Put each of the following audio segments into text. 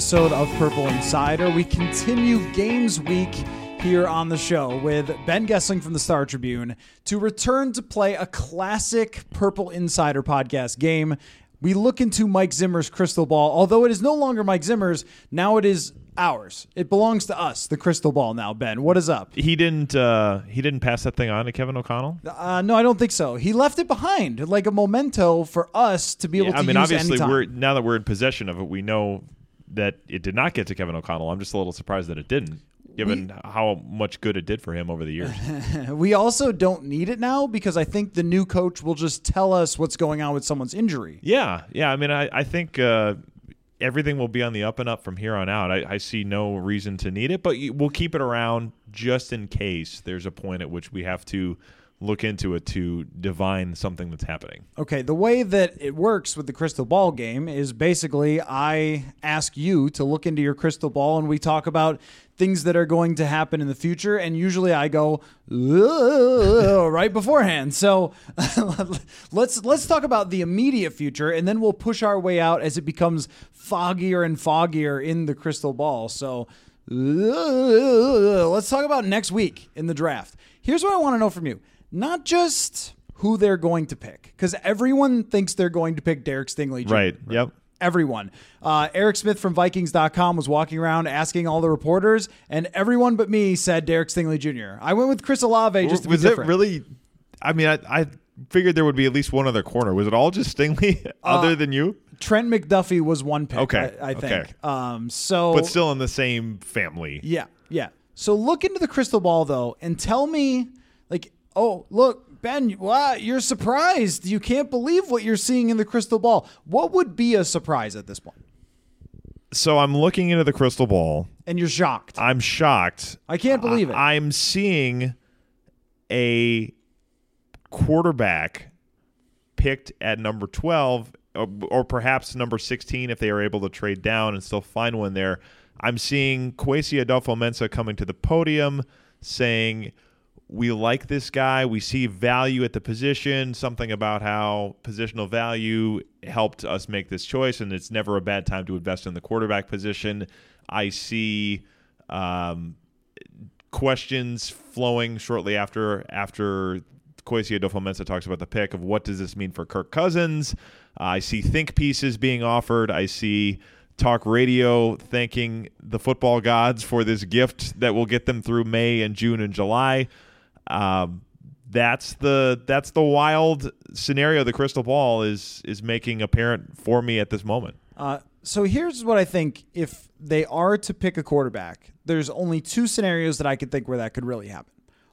Episode of Purple Insider. We continue Games Week here on the show with Ben Goessling from the Star Tribune to return to play a classic Purple Insider podcast game. We look into Mike Zimmer's crystal ball, although it is no longer Mike Zimmer's, now it is ours. It belongs to us, the crystal ball now, Ben. What is up? He didn't. Uh, he didn't pass that thing on to Kevin O'Connell. Uh, no, I don't think so. He left it behind, like a memento for us to be able Yeah, to I mean, obviously, anytime. we're now that we're in possession of it, we know that it did not get to Kevin O'Connell. I'm just a little surprised that it didn't, given how much good it did for him over the years. We also don't need it now because I think the new coach will just tell us what's going on with someone's injury. yeah, yeah. I mean, I, I think uh, everything will be on the up and up from here on out. I, I see no reason to need it, but we'll keep it around just in case there's a point at which we have to look into it to divine something that's happening. Okay, the way that it works with the crystal ball game is basically I ask you to look into your crystal ball and we talk about things that are going to happen in the future and usually I go right beforehand. So let's let's talk about the immediate future and then we'll push our way out as it becomes foggier and foggier in the crystal ball. So let's talk about next week in the draft. Here's what I want to know from you. Not just who they're going to pick, because everyone thinks they're going to pick Derek Stingley. Jr. Right. Yep. Everyone. Uh, Eric Smith from Vikings.com was walking around asking all the reporters, and everyone but me said Derek Stingley Jr. I went with Chris Olave just to was be different. Was it really? I mean, I, I figured there would be at least one other corner. Was it all just Stingley, other than you? Trent McDuffie was one pick, Okay, I, I think. okay. Um, so, But still in the same family. Yeah, yeah. So look into the crystal ball though, and tell me, like, oh, look, Ben, wow, you're surprised. You can't believe what you're seeing in the crystal ball. What would be a surprise at this point? So I'm looking into the crystal ball. And you're shocked. I'm shocked. I can't believe it. I, am seeing a quarterback picked at number 12 or, or perhaps number 16 if they are able to trade down and still find one there. I'm seeing Kwesi Adofo-Mensah coming to the podium saying, We like this guy. We see value at the position. Something about how positional value helped us make this choice, and it's never a bad time to invest in the quarterback position. I see um, questions flowing shortly after after Kwesi Adofo-Mensah talks about the pick of what does this mean for Kirk Cousins. Uh, I see think pieces being offered. I see talk radio thanking the football gods for this gift that will get them through May and June and July. Um, that's the that's the wild scenario. The crystal ball is is making apparent for me at this moment. Uh, so here's what I think if they are to pick a quarterback, there's only two scenarios that I could think where that could really happen.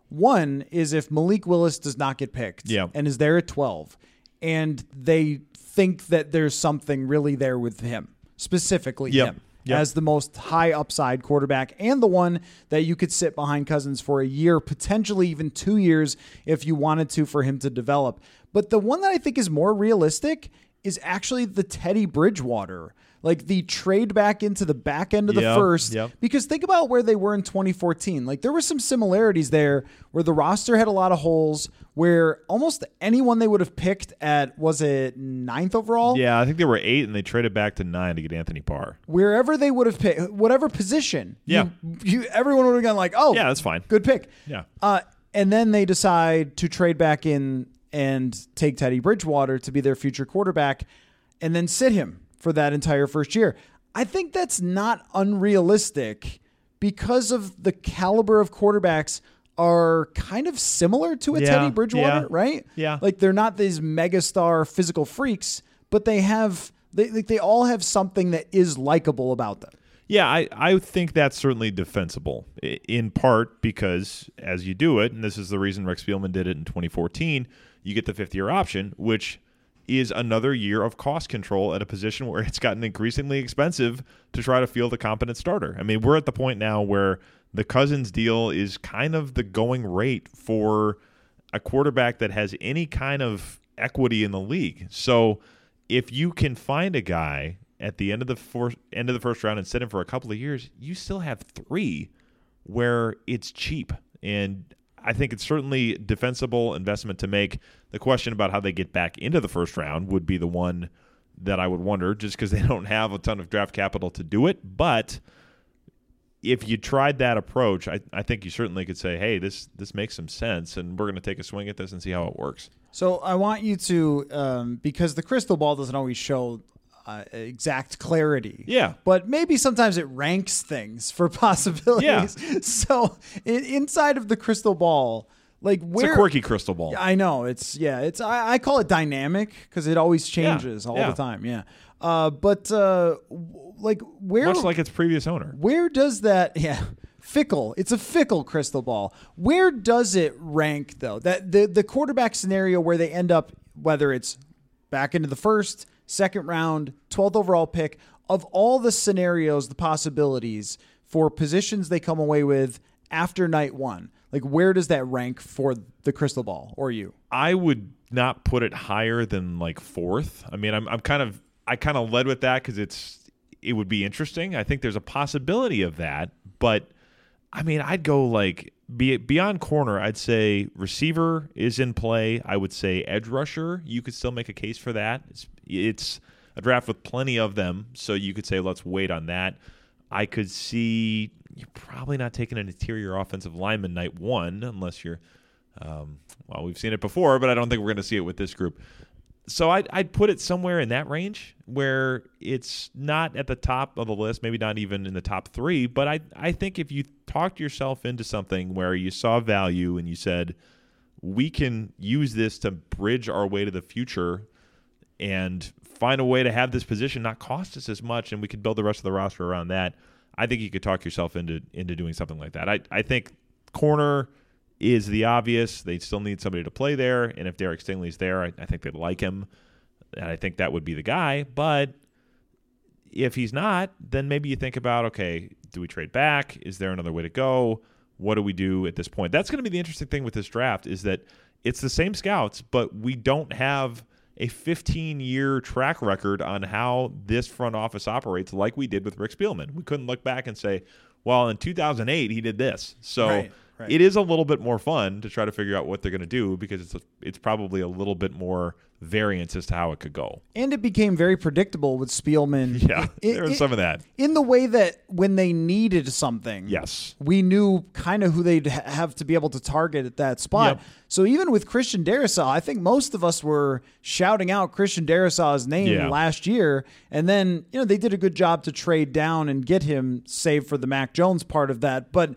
One is if Malik Willis does not get picked Yeah. and is there at 12, and they think that there's something really there with him, specifically Yep. him. Yep. As the most high upside quarterback and the one that you could sit behind Cousins for a year, potentially even two years if you wanted to for him to develop. But the one that I think is more realistic is actually the Teddy Bridgewater, like the trade back into the back end of the first. yep. Because think about where they were in 2014. Like there were some similarities there where the roster had a lot of holes, where almost anyone they would have picked at was it ninth overall? Yeah, I think they were eight, and they traded back to nine to get Anthony Barr. Wherever they would have picked, whatever position. Yeah. You, you everyone would have gone like, oh, Yeah, that's fine. good pick. Yeah. Uh, and then they decide to trade back in and take Teddy Bridgewater to be their future quarterback and then sit him for that entire first year. I think that's not unrealistic because of the caliber of quarterbacks are kind of similar to a Yeah, Teddy Bridgewater, yeah, right? yeah. Like they're not these megastar physical freaks, but they have they like they all have something that is likable about them. Yeah, I, I think that's certainly defensible, in part because as you do it, and this is the reason Rick Spielman did it in 2014, you get the fifth year option, which is another year of cost control at a position where it's gotten increasingly expensive to try to field a competent starter. I mean, we're at the point now where the Cousins deal is kind of the going rate for a quarterback that has any kind of equity in the league. So if you can find a guy at the end of the first end of the first round and sit him for a couple of years, you still have three where it's cheap. And I think it's certainly defensible investment to make. The question about how they get back into the first round would be the one that I would wonder, just because they don't have a ton of draft capital to do it. But if you tried that approach, I, I think you certainly could say, hey, this this makes some sense, and we're going to take a swing at this and see how it works. So I want you to, um, because the crystal ball doesn't always show uh, exact clarity. Yeah. But maybe sometimes it ranks things for possibilities. Yeah. So in, inside of the crystal ball, like It's where a quirky crystal ball. I know it's yeah it's I, I call it dynamic because it always changes all yeah. the time. Yeah. Uh, but uh, w- like where Much like its previous owner. where does that yeah fickle it's a fickle crystal ball where does it rank though that the the quarterback scenario where they end up whether it's back into the first second round 12th overall pick of all the scenarios the possibilities for positions they come away with after night one like where does that rank for the crystal ball or you I would not put it higher than like fourth. I mean, I'm, I'm kind of I kind of led with that because it's it would be interesting. I think there's a possibility of that, but I mean, I'd go like be beyond corner. I'd say receiver is in play. I would say edge rusher. You could still make a case for that. It's it's a draft with plenty of them, so you could say let's wait on that. I could see you're probably not taking an interior offensive lineman night one unless you're um, well, we've seen it before, but I don't think we're going to see it with this group. So I'd, I'd put it somewhere in that range where it's not at the top of the list, maybe not even in the top three. But I, I think if you talked yourself into something where you saw value and you said, we can use this to bridge our way to the future and find a way to have this position not cost us as much and we could build the rest of the roster around that. I think you could talk yourself into into doing something like that. I, I think corner is the obvious. They still need somebody to play there, and if Derek Stingley's there, I, I think they'd like him, and I think that would be the guy. But if he's not, then maybe you think about okay, do we trade back? Is there another way to go? What do we do at this point? That's going to be the interesting thing with this draft is that it's the same scouts, but we don't have a 15 year track record on how this front office operates like we did with Rick Spielman. We couldn't look back and say, well, in 2008 he did this. So Right, right. it is a little bit more fun to try to figure out what they're going to do because it's a, it's probably a little bit more variance as to how it could go. and it became very predictable with Spielman Yeah, I- there was I- some of that. in the way that when they needed something, Yes. we knew kind of who they'd ha- have to be able to target at that spot. Yep. So even with Christian Darrisaw, I think most of us were shouting out Christian Darrisaw's name Yeah. last year, and then you know they did a good job to trade down and get him, save for the Mac Jones part of that, but.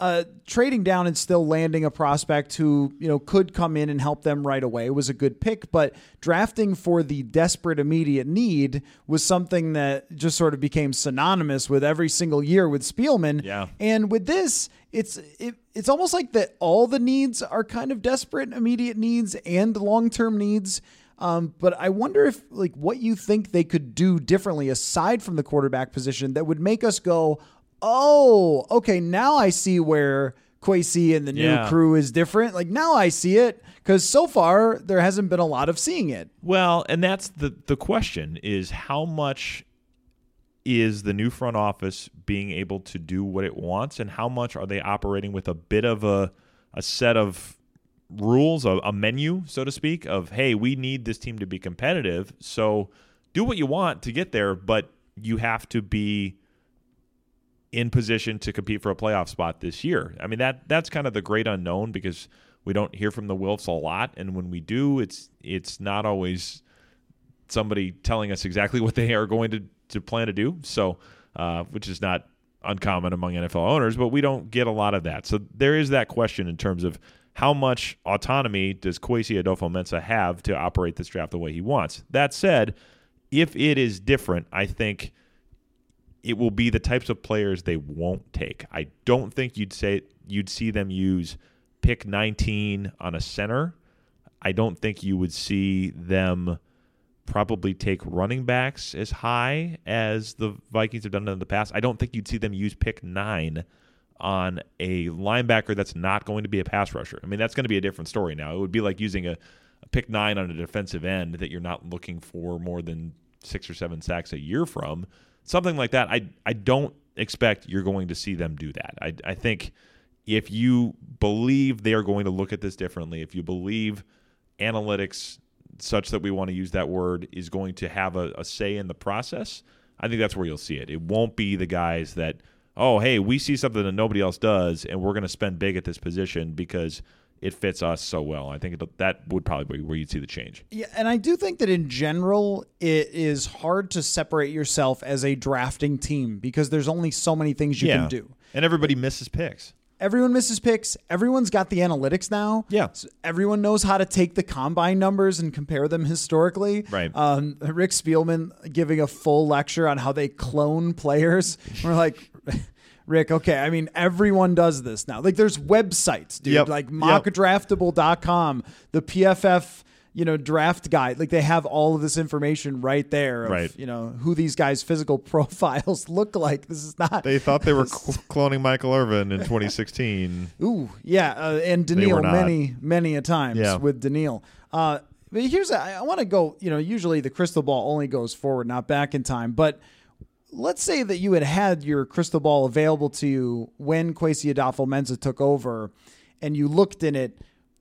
Uh, trading down and still landing a prospect who you know could come in and help them right away was a good pick, but drafting for the desperate immediate need was something that just sort of became synonymous with every single year with Spielman. Yeah. And with this, it's it, it's almost like that all the needs are kind of desperate, immediate needs and long term needs. Um, but I wonder if like what you think they could do differently aside from the quarterback position that would make us go, oh, okay, now I see where Kwesi and the new Yeah. crew is different. Like now I see it because so far there hasn't been a lot of seeing it. Well, and that's the the question is how much is the new front office being able to do what it wants and how much are they operating with a bit of a a set of rules, a, a menu, so to speak, of hey, we need this team to be competitive. So do what you want to get there, but you have to be in position to compete for a playoff spot this year. I mean that that's kind of the great unknown because we don't hear from the Wilfs a lot, and when we do, it's it's not always somebody telling us exactly what they are going to, to plan to do. So, uh, which is not uncommon among NFL owners, but we don't get a lot of that. So there is that question in terms of how much autonomy does Kwesi Adofo-Mensah have to operate this draft the way he wants. That said, if it is different, I think it will be the types of players they won't take. I don't think you'd say you'd see them use pick 19 on a center. I don't think you would see them probably take running backs as high as the Vikings have done in the past. I don't think you'd see them use pick 9 on a linebacker that's not going to be a pass rusher. I mean, that's going to be a different story now. It would be like using a, a pick 9 on a defensive end that you're not looking for more than 6 or 7 sacks a year from something like that. I I don't expect you're going to see them do that. I I think if you believe they are going to look at this differently, if you believe analytics such that we want to use that word is going to have a, a say in the process, I think that's where you'll see it. It won't be the guys that, oh, hey, we see something that nobody else does, and we're going to spend big at this position because it fits us so well. I think that would probably be where you'd see the change. Yeah, and I do think that in general, it is hard to separate yourself as a drafting team because there's only so many things you yeah. can do. And everybody misses picks. Everyone misses picks. Everyone's got the analytics now. Yeah. So everyone knows how to take the combine numbers and compare them historically. Right. Um, Rick Spielman giving a full lecture on how they clone players. We're like, Rick, okay, I mean, everyone does this now. Like, there's websites, dude, yep. like mockdraftable.com, the PFF, you know, draft guide. Like, they have all of this information right there of, right. you know, who these guys' physical profiles look like. This is not. They thought they were cl- cloning Michael Irvin in 2016. Ooh, yeah. Uh, and Daniil many, many a times yeah. with Daniil. Uh, but here's, a, I want to go, you know, usually the crystal ball only goes forward, not back in time. But let's say that you had had your crystal ball available to you when Kwesi Adofo-Mensah took over and you looked in it.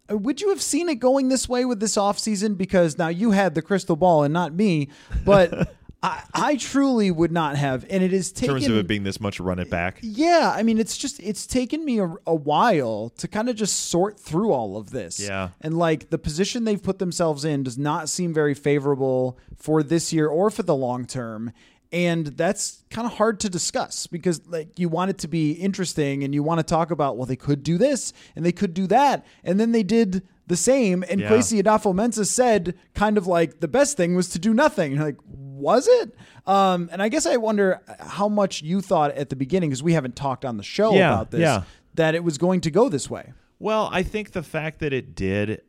Would you have seen it going this way with this offseason? Because now you had the crystal ball and not me, but I, I truly would not have. And it is taken. In terms of it being this much run it back? Yeah. I mean, it's just, it's taken me a, a while to kind of just sort through all of this. Yeah. And like the position they've put themselves in does not seem very favorable for this year or for the long term and that's kind of hard to discuss because like you want it to be interesting and you want to talk about well they could do this and they could do that and then they did the same and Yeah. Kwesi Adofo-Mensah said kind of like the best thing was to do nothing like was it um, and I guess I wonder how much you thought at the beginning because we haven't talked on the show Yeah, about this yeah. that it was going to go this way Well, I think the fact that it did,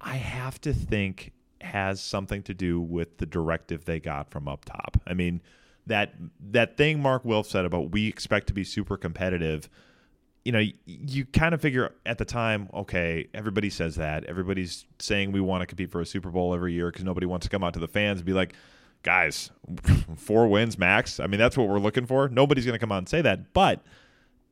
I have to think has something to do with the directive they got from up top. I mean, that that thing Mark Wilf said about we expect to be super competitive. You know, you, you kind of figure at the time, okay, everybody says that. Everybody's saying we want to compete for a Super Bowl every year because nobody wants to come out to the fans and be like, guys, four wins max. I mean, that's what we're looking for. Nobody's going to come out and say that. But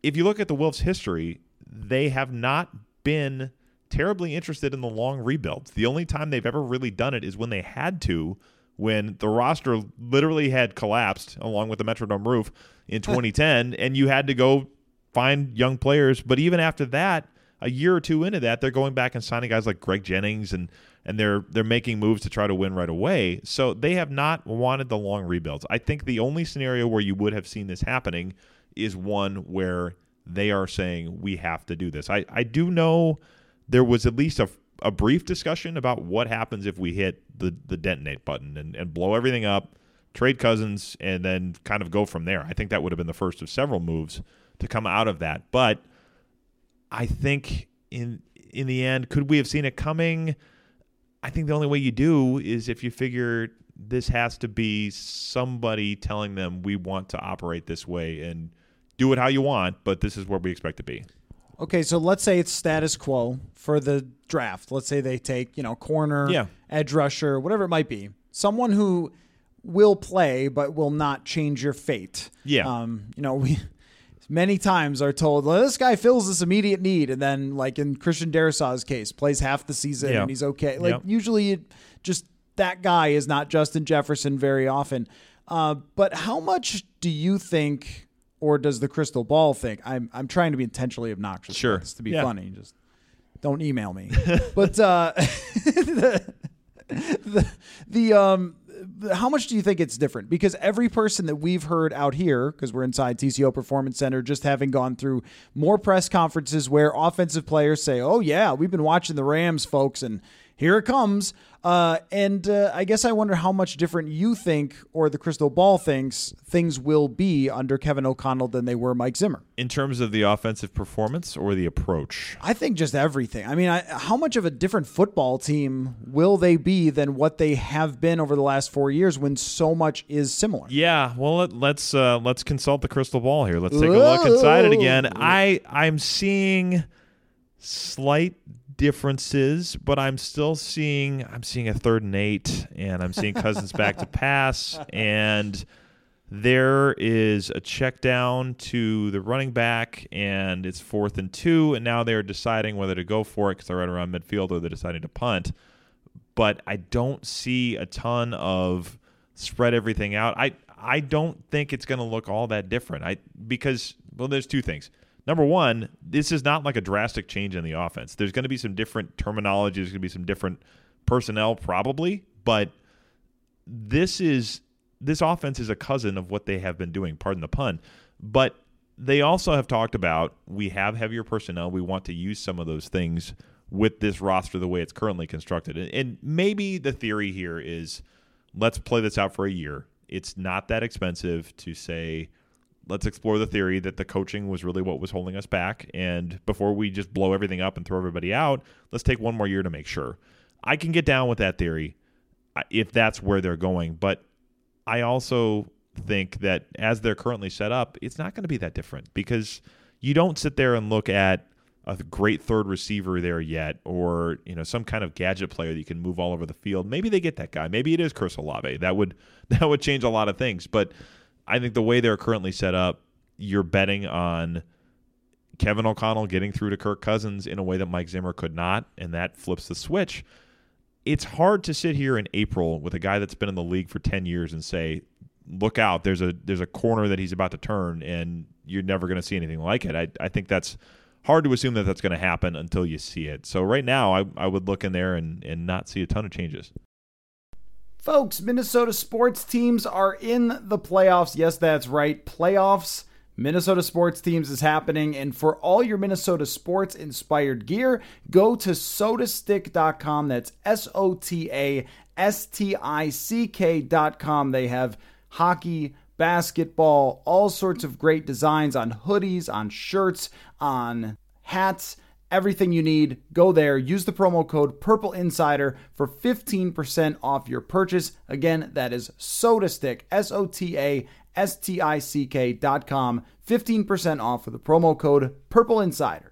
if you look at the Wilfs' history, they have not been terribly interested in the long rebuilds. The only time they've ever really done it is when they had to, when the roster literally had collapsed along with the Metrodome roof in 2010, and you had to go find young players. But even after that, a year or two into that, they're going back and signing guys like Greg Jennings and and they're they're making moves to try to win right away. So they have not wanted the long rebuilds. I think the only scenario where you would have seen this happening is one where they are saying we have to do this. I, I do know there was at least a, a brief discussion about what happens if we hit the, the detonate button and, and blow everything up, trade Cousins, and then kind of go from there. I think that would have been the first of several moves to come out of that. But I think in in the end, could we have seen it coming? I think the only way you do is if you figure this has to be somebody telling them we want to operate this way and do it how you want, but this is where we expect to be. Okay, so let's say it's status quo for the draft. Let's say they take, you know, corner, Yeah. edge rusher, whatever it might be. Someone who will play but will not change your fate. Yeah. Um, you know, we many times are told, well, this guy fills this immediate need, and then like in Christian Darrisaw's case, plays half the season Yeah. and he's okay. Like Yep. usually it just that guy is not Justin Jefferson very often. Uh, but how much do you think or does the crystal ball think? I'm I'm trying to be intentionally obnoxious. Sure. About this to be Yeah. funny. Just don't email me. but uh, the, the the um how much do you think it's different? Because every person that we've heard out here, because we're inside TCO Performance Center, just having gone through more press conferences where offensive players say, "Oh yeah, we've been watching the Rams, folks," and here it comes. Uh, and uh, I guess I wonder how much different you think, or the crystal ball thinks, things will be under Kevin O'Connell than they were Mike Zimmer. In terms of the offensive performance or the approach? I think just everything. I mean, I, how much of a different football team will they be than what they have been over the last four years when so much is similar? Yeah, well, let, let's uh, let's consult the crystal ball here. Let's take a look inside it again. I I'm seeing slight differences, but I'm still seeing I'm seeing a third and eight, and I'm seeing Cousins back to pass, and there is a check down to the running back, and it's fourth and two, and now they're deciding whether to go for it because they're right around midfield, or they're deciding to punt. But I don't see a ton of spread everything out. I I don't think it's going to look all that different. I because well, there's two things number one, this is not like a drastic change in the offense. There's going to be some different terminology. There's going to be some different personnel, probably, but this is this offense is a cousin of what they have been doing. Pardon the pun, but they also have talked about we have heavier personnel. We want to use some of those things with this roster the way it's currently constructed. And maybe the theory here is let's play this out for a year. It's not that expensive to say let's explore the theory that the coaching was really what was holding us back. And before we just blow everything up and throw everybody out, let's take one more year to make sure. I can get down with that theory uh, if that's where they're going. But I also think that as they're currently set up, it's not going to be that different because you don't sit there and look at a great third receiver there yet, or you know some kind of gadget player that you can move all over the field. Maybe they get that guy. Maybe it is Chris Olave. That would that would change a lot of things. But I think the way they're currently set up, you're betting on Kevin O'Connell getting through to Kirk Cousins in a way that Mike Zimmer could not, and that flips the switch. It's hard to sit here in April with a guy that's been in the league for 10 years and say, look out, there's a there's a corner that he's about to turn and you're never going to see anything like it. I, I think that's hard to assume that that's going to happen until you see it. So right now, I, I would look in there and, and not see a ton of changes. Folks, Minnesota sports teams are in the playoffs. Yes, that's right. Playoffs. Minnesota sports teams is happening. And for all your Minnesota sports inspired gear, go to sotastick.com. That's S O T A S T I C K.com. They have hockey, basketball, all sorts of great designs on hoodies, on shirts, on hats everything you need. Go there, use the promo code Purple Insider for 15% off your purchase. Again, that is SotaStick, S O T A S T I C K dot com. 15% off with the promo code Purple Insider.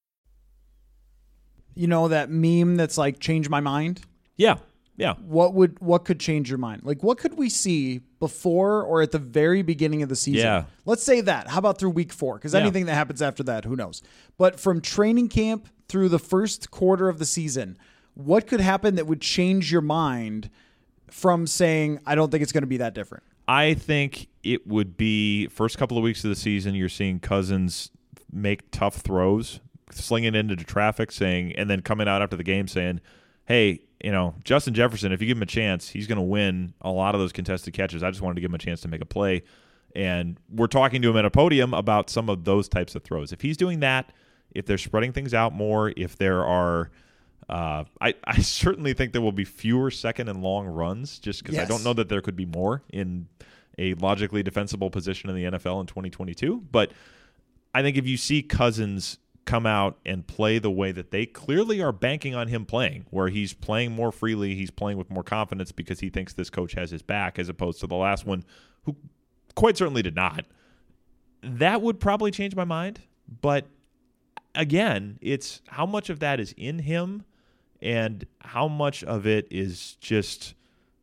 you know that meme that's like change my mind? Yeah yeah. What would what could change your mind? Like what could we see before or at the very beginning of the season? Yeah. Let's say that. How about through week four? Because yeah. anything that happens after that who knows? But from training camp through the first quarter of the season what could happen that would change your mind from saying i don't think it's going to be that different i think it would be first couple of weeks of the season you're seeing cousins make tough throws slinging into traffic, saying, and then coming out after the game saying, "Hey, you know, Justin Jefferson, if you give him a chance, he's going to win a lot of those contested catches. I just wanted to give him a chance to make a play." And we're talking to him at a podium about some of those types of throws. If he's doing that, if they're spreading things out more, if there are uh, I, I certainly think there will be fewer second and long runs just because yes. I don't know that there could be more in a logically defensible position in the NFL in 2022. But I think if you see Cousins come out and play the way that they clearly are banking on him playing, where he's playing more freely, he's playing with more confidence because he thinks this coach has his back, as opposed to the last one who quite certainly did not. That would probably change my mind. But again, it's how much of that is in him and how much of it is just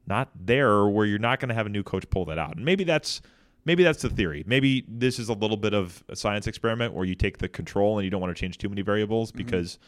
not there where you're not going to have a new coach pull that out. And maybe that's maybe that's the theory. Maybe this is a little bit of a science experiment where you take the control and you don't want to change too many variables Mm-hmm. because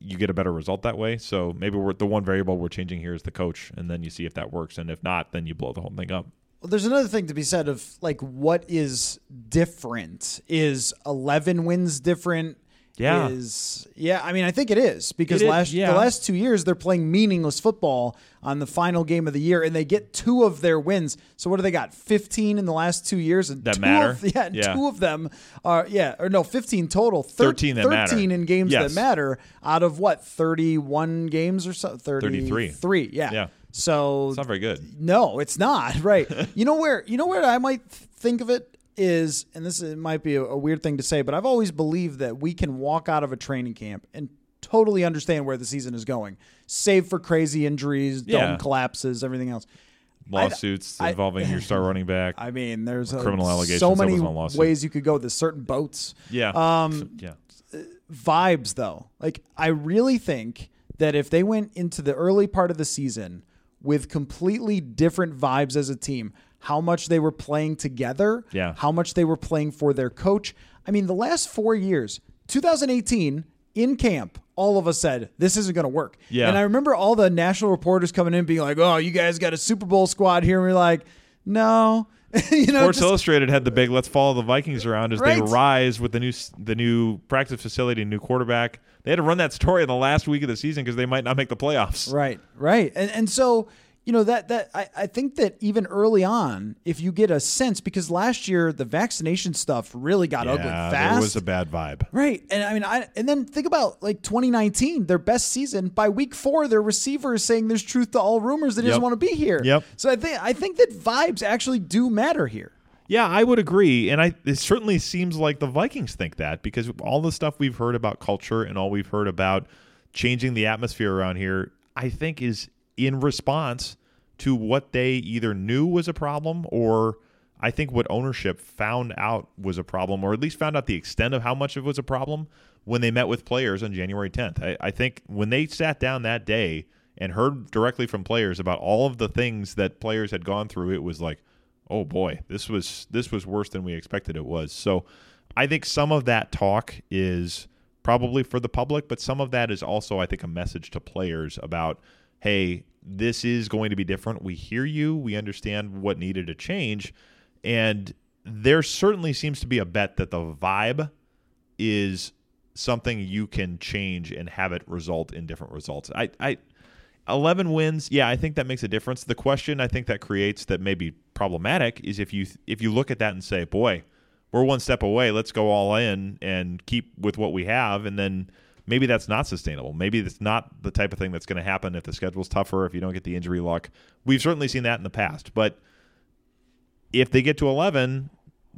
you get a better result that way. So maybe we're, the one variable we're changing here is the coach, and then you see if that works. And if not, then you blow the whole thing up. Well, there's another thing to be said of like what is different. Is 11 wins different? Yeah. Is yeah, I mean I think it is because It is, last yeah. the last 2 years they're playing meaningless football on the final game of the year and they get two of their wins. So what do they got? 15 in the last 2 years and That two matter? Of, yeah, and Yeah. two of them are yeah, or no, 15 total. Thir- 13 that matter. 13 in games Yes. that matter out of what? 31 games or so 33. 33. Yeah. Yeah. So It's not very good. no, it's not. Right. you know where you know where I might think of it is, and this is, might be a, a weird thing to say, but I've always believed that we can walk out of a training camp and totally understand where the season is going, save for crazy injuries, dome Yeah. collapses, everything else. Lawsuits I- involving your star running back. I mean, there's a, Criminal allegations, so many wasn't a lawsuit. ways you could go. There's certain boats. yeah. Um, yeah. vibes though. Like I really think that if they went into the early part of the season with completely different vibes as a team, how much they were playing together, Yeah. how much they were playing for their coach. I mean, the last 4 years, 2018 in camp, all of us said this isn't going to work. Yeah. And I remember all the national reporters coming in being like, "Oh, you guys got a Super Bowl squad here." And we're like, "No." you know, Sports just- Illustrated had the big "Let's follow the Vikings" around as they rise with the new the new practice facility, new quarterback. They had to run that story in the last week of the season because they might not make the playoffs. Right, right. And and so, you know, that that I, I think that even early on, if you get a sense, because last year the vaccination stuff really got ugly Yeah, fast. there was a bad vibe. Right. And I mean I and then think about like 2019, their best season. By week four, their receiver is saying there's truth to all rumors that he doesn't want to be here. Yep. So I think I think that vibes actually do matter here. Yeah, I would agree, and I it certainly seems like the Vikings think that because all the stuff we've heard about culture and all we've heard about changing the atmosphere around here, I think is in response to what they either knew was a problem or I think what ownership found out was a problem, or at least found out the extent of how much it was a problem when they met with players on January 10th. I, I think when they sat down that day and heard directly from players about all of the things that players had gone through, it was like, oh boy, this was this was worse than we expected it was. So I think some of that talk is probably for the public, but some of that is also, I think, a message to players about, hey, this is going to be different. We hear you. We understand what needed to change. And there certainly seems to be a bet that the vibe is something you can change and have it result in different results. I, I 11 wins, yeah, I think that makes a difference. The question I think that creates that may be problematic is if you if you look at that and say, "Boy, we're one step away. Let's go all in and keep with what we have," and then maybe that's not sustainable. Maybe it's not the type of thing that's going to happen if the schedule's tougher, if you don't get the injury luck. We've certainly seen that in the past, but if they get to 11,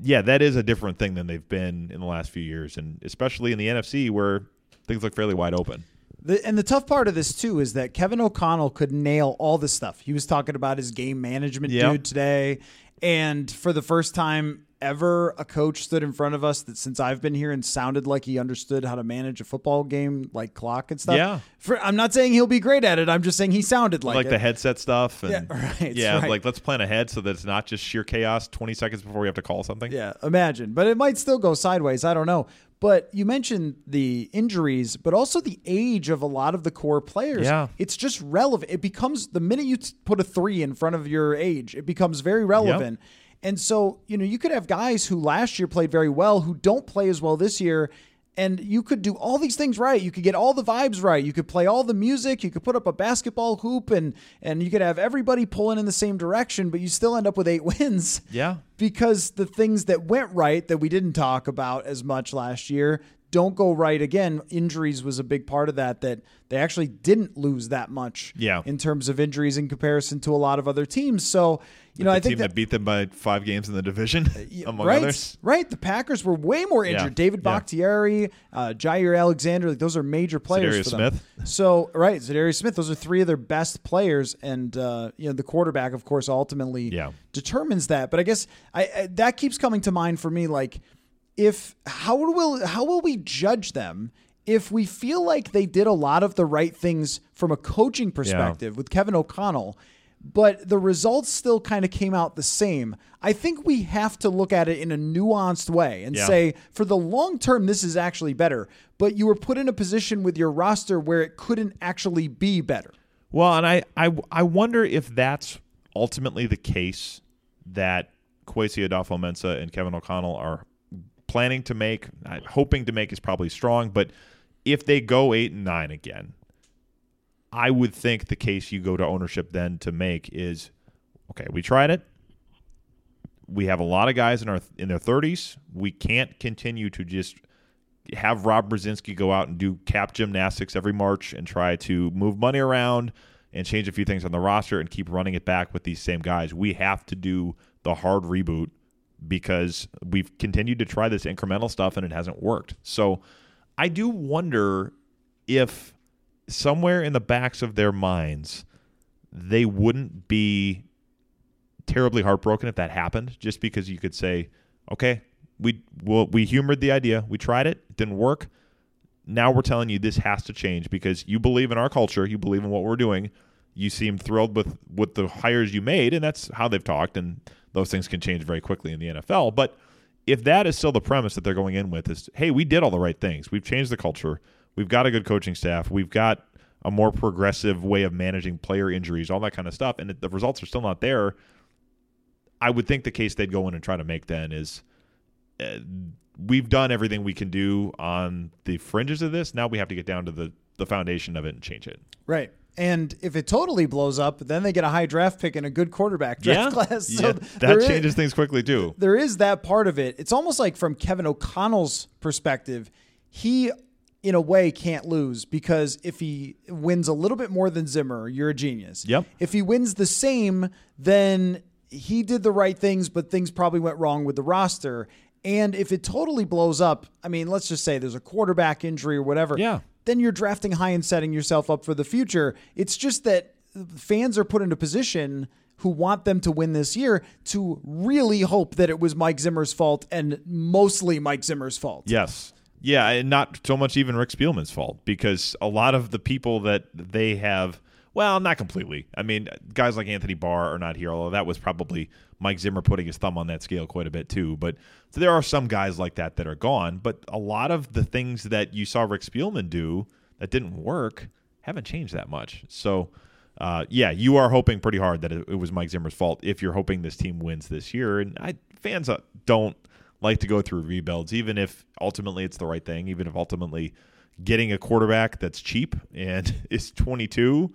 yeah, that is a different thing than they've been in the last few years, and especially in the NFC where things look fairly wide open. The, and the tough part of this too is that Kevin O'Connell could nail all this stuff. He was talking about his game management Yep. dude today, and for the first time ever, a coach stood in front of us that since I've been here and sounded like he understood how to manage a football game like clock and stuff. Yeah. For, I'm not saying he'll be great at it. I'm just saying he sounded like, like it. the headset stuff and Yeah, right, yeah right. like let's plan ahead so that it's not just sheer chaos 20 seconds before we have to call something Yeah, imagine. But it might still go sideways. I don't know. But you mentioned the injuries, but also the age of a lot of the core players. Yeah. It's just relevant. It becomes the minute you put a three in front of your age, it becomes very relevant. And so, you know, you could have guys who last year played very well who don't play as well this year. And you could do all these things right. You could get all the vibes right. You could play all the music. You could put up a basketball hoop and and you could have everybody pulling in the same direction, but you still end up with eight wins yeah because the things that went right that we didn't talk about as much last year don't go right again. Injuries was a big part of that. That they actually didn't lose that much. Yeah. in terms of injuries in comparison to a lot of other teams. So you know, the I think team that, that, beat them by five games in the division among right, others right. The Packers were way more injured. Yeah. David. Bakhtiari, uh, Jaire Alexander, like those are major players. Za'Darius for them. Smith. So right, Za'Darius Smith. Those are three of their best players, and uh, you know the quarterback, of course, ultimately determines that. But I guess I, I that keeps coming to mind for me. Like, if how will how will we judge them? If we feel like they did a lot of the right things from a coaching perspective with Kevin O'Connell, but the results still kind of came out the same. I think we have to look at it in a nuanced way and Yeah. say, for the long term, this is actually better. But you were put in a position with your roster where it couldn't actually be better. Well, and I, I, I wonder if that's ultimately the case that Kwesi Adofo-Mensah and Kevin O'Connell are planning to make, hoping to make is probably strong, but if they go eight and nine again, I would think the case you go to ownership then to make is, okay, we tried it. We have a lot of guys in our in their 30s. We can't continue to just have Rob Brzezinski go out and do cap gymnastics every March and try to move money around and change a few things on the roster and keep running it back with these same guys. We have to do the hard reboot because we've continued to try this incremental stuff and it hasn't worked. So I do wonder if somewhere in the backs of their minds they wouldn't be terribly heartbroken if that happened just because you could say okay we well, we humored the idea we tried it it didn't work now we're telling you this has to change because you believe in our culture you believe in what we're doing you seem thrilled with with the hires you made and that's how they've talked and those things can change very quickly in the NFL but if that is still the premise that they're going in with is hey we did all the right things we've changed the culture we've got a good coaching staff we've got a more progressive way of managing player injuries all that kind of stuff and the results are still not there I would think the case they'd go in and try to make then is uh, we've done everything we can do on the fringes of this. Now we have to get down to the, the foundation of it and change it. Right. And if it totally blows up, then they get a high draft pick and a good quarterback draft class. So yeah. that is- changes things quickly too. there is that part of it. It's almost like from Kevin O'Connell's perspective, he in a way can't lose because if he wins a little bit more than Zimmer, you're a genius. Yep. If he wins the same, then he did the right things, but things probably went wrong with the roster. And if it totally blows up, I mean, let's just say there's a quarterback injury or whatever. Yeah. Then you're drafting high and setting yourself up for the future. It's just that fans are put in a position who want them to win this year to really hope that it was Mike Zimmer's fault and mostly Mike Zimmer's fault. Yes. Yeah, and not so much even Rick Spielman's fault because a lot of the people that they have, well, not completely. I mean, guys like Anthony Barr are not here, although that was probably Mike Zimmer putting his thumb on that scale quite a bit too. But so there are some guys like that that are gone. But a lot of the things that you saw Rick Spielman do that didn't work haven't changed that much. So, uh, yeah, you are hoping pretty hard that it, it was Mike Zimmer's fault if you're hoping this team wins this year. And I, fans uh, don't like to go through rebuilds, even if ultimately it's the right thing, even if ultimately getting a quarterback that's cheap and is 22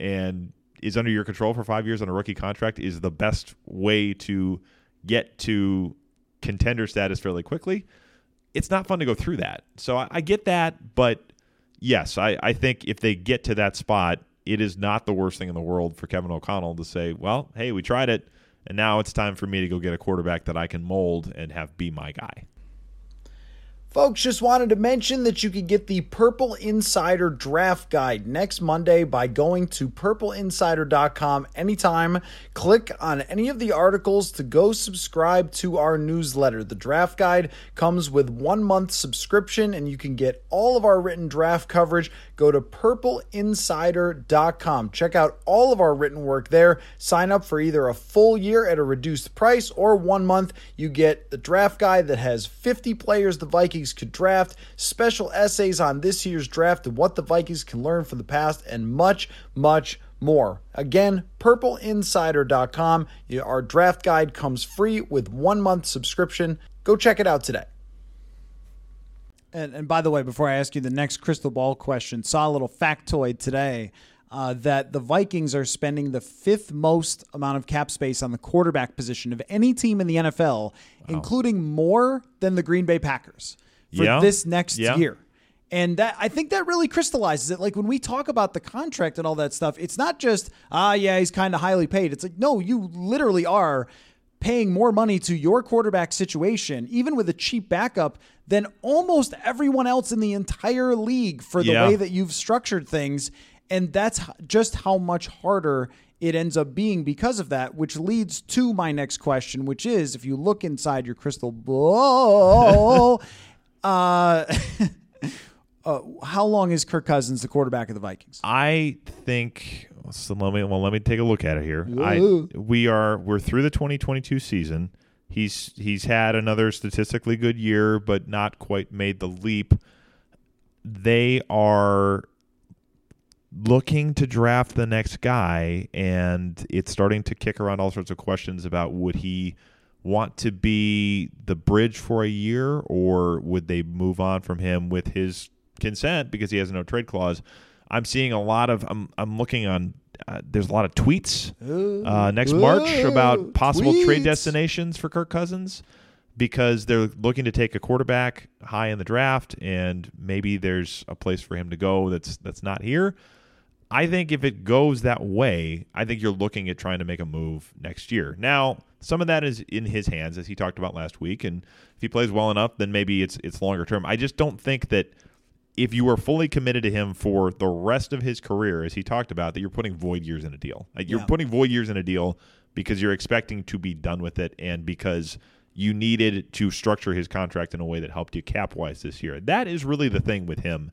and is under your control for five years on a rookie contract is the best way to get to contender status fairly quickly. It's not fun to go through that. So I, I get that, but yes, I, I think if they get to that spot, it is not the worst thing in the world for Kevin O'Connell to say, well, hey, we tried it, and now it's time for me to go get a quarterback that I can mold and have be my guy. Folks, just wanted to mention that you can get the Purple Insider Draft Guide next Monday by going to purpleinsider.com anytime. Click on any of the articles to go subscribe to our newsletter. The draft guide comes with one month subscription, and you can get all of our written draft coverage. Go to purpleinsider.com. Check out all of our written work there. Sign up for either a full year at a reduced price or one month. You get the draft guide that has 50 players the Vikings could draft, special essays on this year's draft and what the Vikings can learn from the past, and much, much more. Again, purpleinsider.com. Our draft guide comes free with one month subscription. Go check it out today. And, and by the way, before I ask you the next crystal ball question, saw a little factoid today uh, that the Vikings are spending the fifth most amount of cap space on the quarterback position of any team in the NFL, including more than the Green Bay Packers for Yeah. this next Yeah. year. And that I think that really crystallizes it. Like when we talk about the contract and all that stuff, it's not just ah yeah he's kind of highly paid. It's like no, you literally are paying more money to your quarterback situation, even with a cheap backup, than almost everyone else in the entire league for the Yeah. way that you've structured things. And that's just how much harder it ends up being because of that, which leads to my next question, which is if you look inside your crystal ball, uh, uh, how long is Kirk Cousins the quarterback of the Vikings? I think So let me well let me take a look at it here. I we are we're through the 2022 season. He's he's had another statistically good year, but not quite made the leap. They are looking to draft the next guy, and it's starting to kick around all sorts of questions about would he want to be the bridge for a year, or would they move on from him with his consent because he has no trade clause? I'm seeing a lot of. I'm I'm looking on. Uh, there's a lot of tweets uh, next March about possible trade destinations for Kirk Cousins because they're looking to take a quarterback high in the draft, and maybe there's a place for him to go that's that's not here. I think if it goes that way, I think you're looking at trying to make a move next year. Now, some of that is in his hands, as he talked about last week, and if he plays well enough, then maybe it's it's longer term. I just don't think that if you are fully committed to him for the rest of his career, as he talked about, that you're putting void years in a deal. Like you're Yeah. putting void years in a deal because you're expecting to be done with it, and because you needed to structure his contract in a way that helped you cap wise this year. That is really the thing with him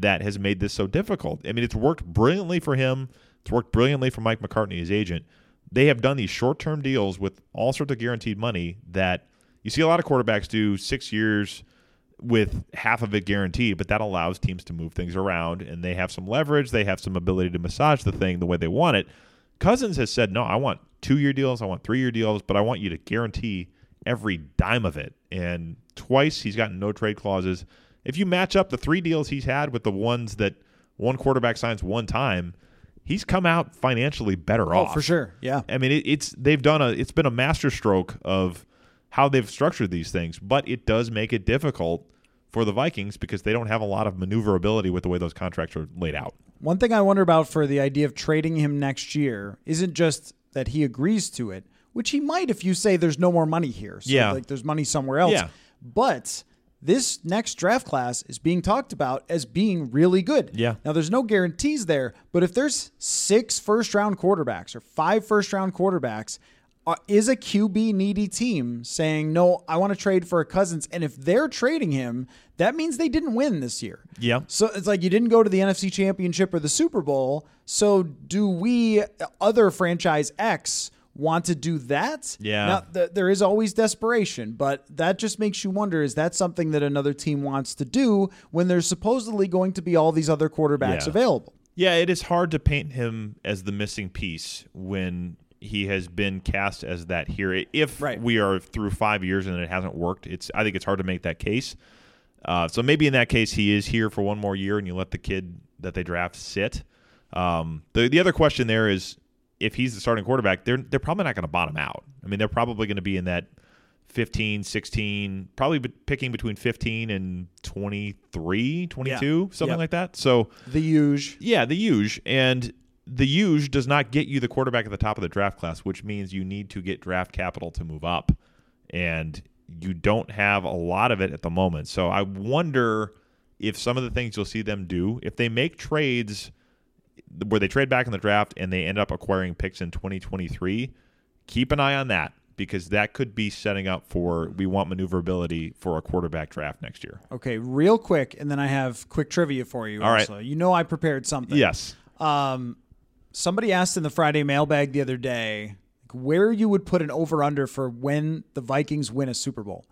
that has made this so difficult. I mean, it's worked brilliantly for him. It's worked brilliantly for Mike McCartney, his agent. They have done these short term deals with all sorts of guaranteed money that you see a lot of quarterbacks do six years with half of it guaranteed, but that allows teams to move things around and they have some leverage. They have some ability to massage the thing the way they want it. Cousins has said, no, I want two year deals, I want three year deals, but I want you to guarantee every dime of it. And twice he's gotten no trade clauses. If you match up the three deals he's had with the ones that one quarterback signs one time, he's come out financially better Oh, off. for sure. Yeah. I mean, it, it's they've done a it's been a masterstroke of how they've structured these things, but it does make it difficult for the Vikings because they don't have a lot of maneuverability with the way those contracts are laid out. One thing I wonder about for the idea of trading him next year isn't just that he agrees to it, which he might if you say there's no more money here. So Yeah. like there's money somewhere else. Yeah. But this next draft class is being talked about as being really good. Yeah. Now there's no guarantees there, but if there's six first round quarterbacks or five first round quarterbacks, uh, is a QB needy team saying, no, I want to trade for a Cousins? And if they're trading him, that means they didn't win this year. Yeah. So it's like you didn't go to the NFC Championship or the Super Bowl. So do we, other franchise X, want to do that? Yeah. Now, th- there is always desperation, but that just makes you wonder is that something that another team wants to do when there's supposedly going to be all these other quarterbacks Yeah. available? Yeah, it is hard to paint him as the missing piece when he has been cast as that here. If Right. we are through five years and it hasn't worked, it's I think it's hard to make that case. Uh, so maybe in that case he is here for one more year and you let the kid that they draft sit. Um, the the other question there is if he's the starting quarterback, they're they're probably not going to bottom out. I mean, they're probably going to be in that 15, 16, probably picking between 15 and 23, 22, something Yep. like that. So The huge. yeah, the huge and the huge does not get you the quarterback at the top of the draft class, which means you need to get draft capital to move up, and you don't have a lot of it at the moment. So I wonder if some of the things you'll see them do, if they make trades where they trade back in the draft and they end up acquiring picks in 2023, keep an eye on that because that could be setting up for we want maneuverability for a quarterback draft next year. Okay, real quick, and then I have quick trivia for you. All right. also. You know I prepared something. Yes. Um, somebody asked in the Friday mailbag the other day like, where you would put an over under for when the Vikings win a Super Bowl.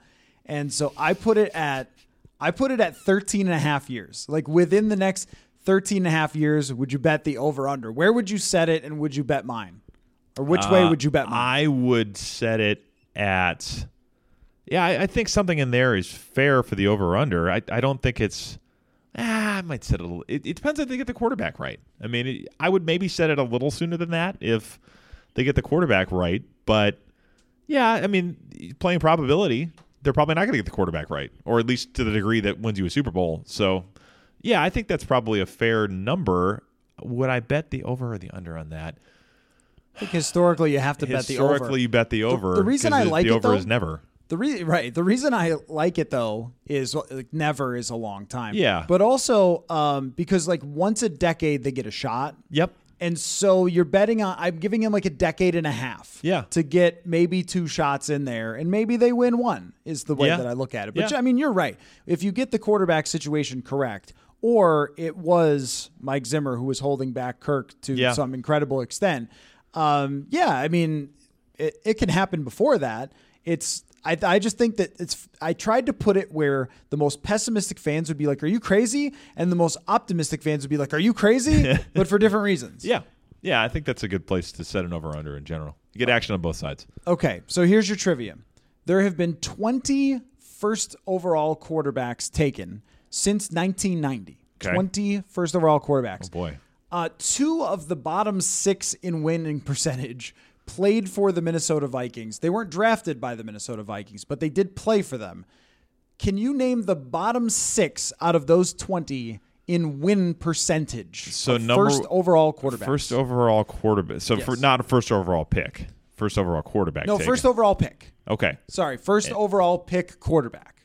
And so I put it at I put it at 13 and a half years. Like within the next 13 and a half years, would you bet the over under? Where would you set it and would you bet mine? Or which way Uh, would you bet mine? I would set it at. Yeah, I, I think something in there is fair for the over under. I, I don't think it's. Ah, I might set it a little. It, it depends if they get the quarterback right. I mean, it, I would maybe set it a little sooner than that if they get the quarterback right. But yeah, I mean, playing probability, they're probably not going to get the quarterback right, or at least to the degree that wins you a Super Bowl. So, yeah, I think that's probably a fair number. Would I bet the over or the under on that? I think historically you have to bet the over. Historically, you bet the over. the reason 'cause I like the it, over though- is never. The re- right. The reason I like it though is like never is a long time. Yeah. But also um, because like once a decade they get a shot. Yep. And so you're betting on I'm giving him like a decade and a half. Yeah. To get maybe two shots in there and maybe they win one is the way Yeah. that I look at it. But Yeah. I mean you're right. If you get the quarterback situation correct, or it was Mike Zimmer who was holding back Kirk to Yeah. some incredible extent. Um, yeah, I mean, it, it can happen before that. It's I, I just think that it's I tried to put it where the most pessimistic fans would be like, "Are you crazy?" and the most optimistic fans would be like, "Are you crazy?" but for different reasons. Yeah. Yeah, I think that's a good place to set an over under in general. You get action on both sides. Okay, so here's your trivia. There have been 20 first overall quarterbacks taken since 1990. Okay. 20 first overall quarterbacks. Oh boy. Uh, two of the bottom six in winning percentage played for the Minnesota Vikings. They weren't drafted by the Minnesota Vikings, but they did play for them. Can you name the bottom six out of those 20 in win percentage? So number- first overall quarterback. First overall quarterback. So for not a first overall pick. First overall quarterback. no, taken. first overall pick. Okay. Sorry, first overall pick quarterback.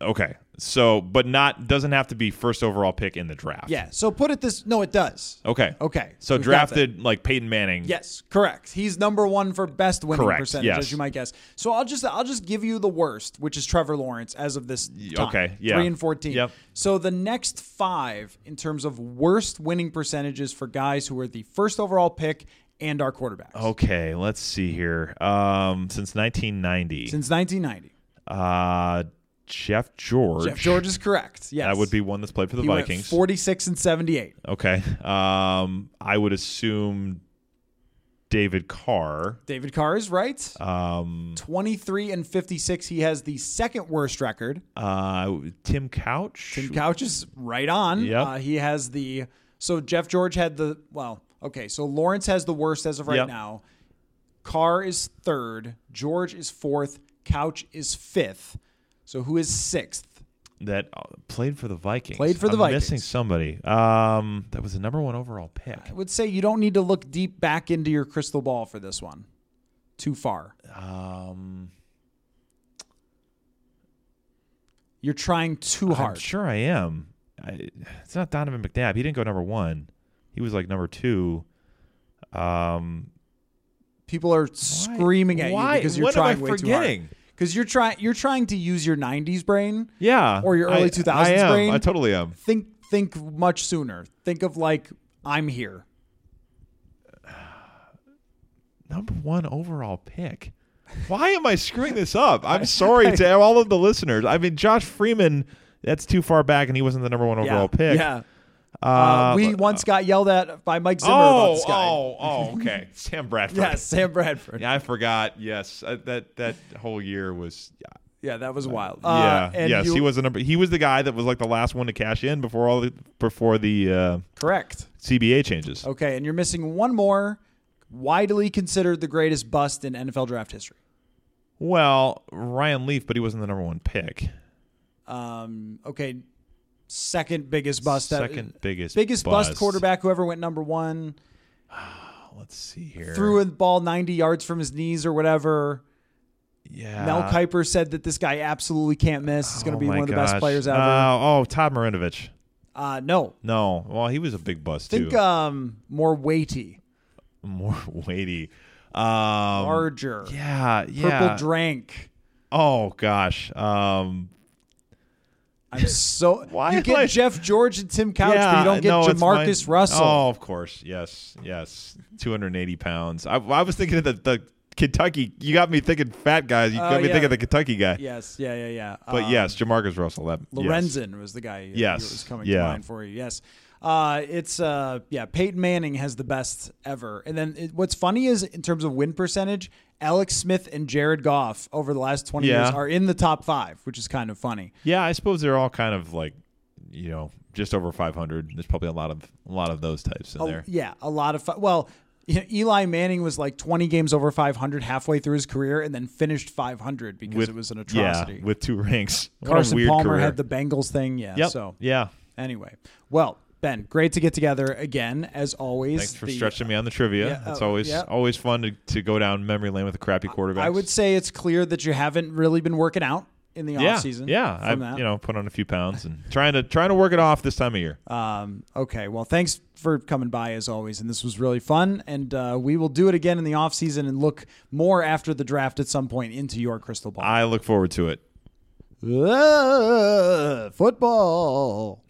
Okay. So, but not doesn't have to be first overall pick in the draft. Yeah. So put it this. No, it does. Okay. Okay. So we've drafted like Peyton Manning. Yes, correct. He's number one for best winning Correct, percentage, yes. as you might guess. So I'll just I'll just give you the worst, which is Trevor Lawrence as of this time. okay, yeah. Three and fourteen. Yep. So the next five in terms of worst winning percentages for guys who are the first overall pick and our quarterbacks Okay. Let's see here. Um, since 1990. since 1990. uh, Jeff George. Jeff George is correct. Yes, That would be one that's played for the He Vikings. 46 and 78. Okay. Um, I would assume David Carr. David Carr is right. Um, 23 and 56. He has the second worst record. uh, Tim Couch. Tim Couch is right on. Yep. Uh, he has the so Jeff George had the well. Okay, so Lawrence has the worst as of right Yep. now. Carr is third. George is fourth. Couch is fifth. So who is sixth? that uh, played for the Vikings. Played for the I'm Vikings. Missing somebody. Um, that was the number one overall pick. I would say you don't need to look deep back into your crystal ball for this one. Too far. Um, You're trying too I'm hard. sure I am. I, it's not Donovan McNabb. He didn't go number one. He was like number two. Um, People are screaming at why? you because you're What am I trying way too hard. Because you're trying you're trying to use your '90s brain. yeah, Or your early I- 2000s I am. brain? I totally am. think think much sooner. Think of like I'm here. Number one overall pick. Why am I screwing this up? I'm sorry to all of the listeners. I mean, Josh Freeman. That's too far back, and he wasn't the number one overall pick. Yeah. Uh, Uh, we but- once got yelled at by Mike Zimmer oh, about this guy. oh, oh, okay. Sam Bradford. Yes, Sam Bradford. Yeah, I forgot. Yes, uh, that that whole year was. Yeah, Yeah, that was wild. yeah. Uh, and yes, you- he was the number. He was the guy that was like the last one to cash in before all the before the uh, correct. CBA changes. Okay, and you're missing one more, widely considered the greatest bust in NFL draft history. Well, Ryan Leaf, but he wasn't the number one pick. Um, okay, second biggest bust. that- Second biggest biggest bust. bust. quarterback who ever went number one. Let's see here. Threw a ball 90 yards from his knees or whatever. yeah. Mel Kiper said that this guy absolutely can't miss. He's going to Oh be one of the best players ever. Uh, oh, Todd Marinovich. Uh, no, No, well, he was a big bust too. think too. um, more weighty, More weighty. Um, larger, Yeah, yeah. purple drank. oh gosh. Um, I'm so Why you get I- Jeff George and Tim Couch, yeah, but you don't get no, JaMarcus mine. Russell. Oh, of course. Yes, yes. 280 pounds. I, I was thinking of the, the Kentucky. You got me thinking fat guys. You Oh, got me yeah. thinking of the Kentucky guy. Yes, yeah, yeah, yeah. But Um, yes, JaMarcus Russell. That yes. Lorenzen was the guy. who Yes, was coming yeah. to mind for you. Yes, uh, it's uh, yeah. Peyton Manning has the best ever, and then it, what's funny is in terms of win percentage, Alex Smith and Jared Goff over the last twenty Yeah. years are in the top five, which is kind of funny. Yeah, I suppose they're all kind of like, you know, just over 500. There's probably a lot of a lot of those types in A- there. yeah, a lot of well. you know, Eli Manning was like 20 games over 500 halfway through his career and then finished 500 because it was an atrocity. Yeah, with two ranks. Carson Palmer career. had the Bengals thing. Yeah. Yep. So yeah. anyway, well, Ben, great to get together again as always. Thanks for The- stretching me on the trivia. Yeah, it's uh, always yeah. always fun to, to go down memory lane with a crappy quarterback. I would say it's clear that you haven't really been working out in the yeah, off season. yeah. I've that. you know put on a few pounds and trying to trying to work it off this time of year. Um, okay. Well, thanks for coming by as always, and this was really fun. And uh, we will do it again in the off season and look more after the draft at some point into your crystal ball. I look forward to it. Ah, football.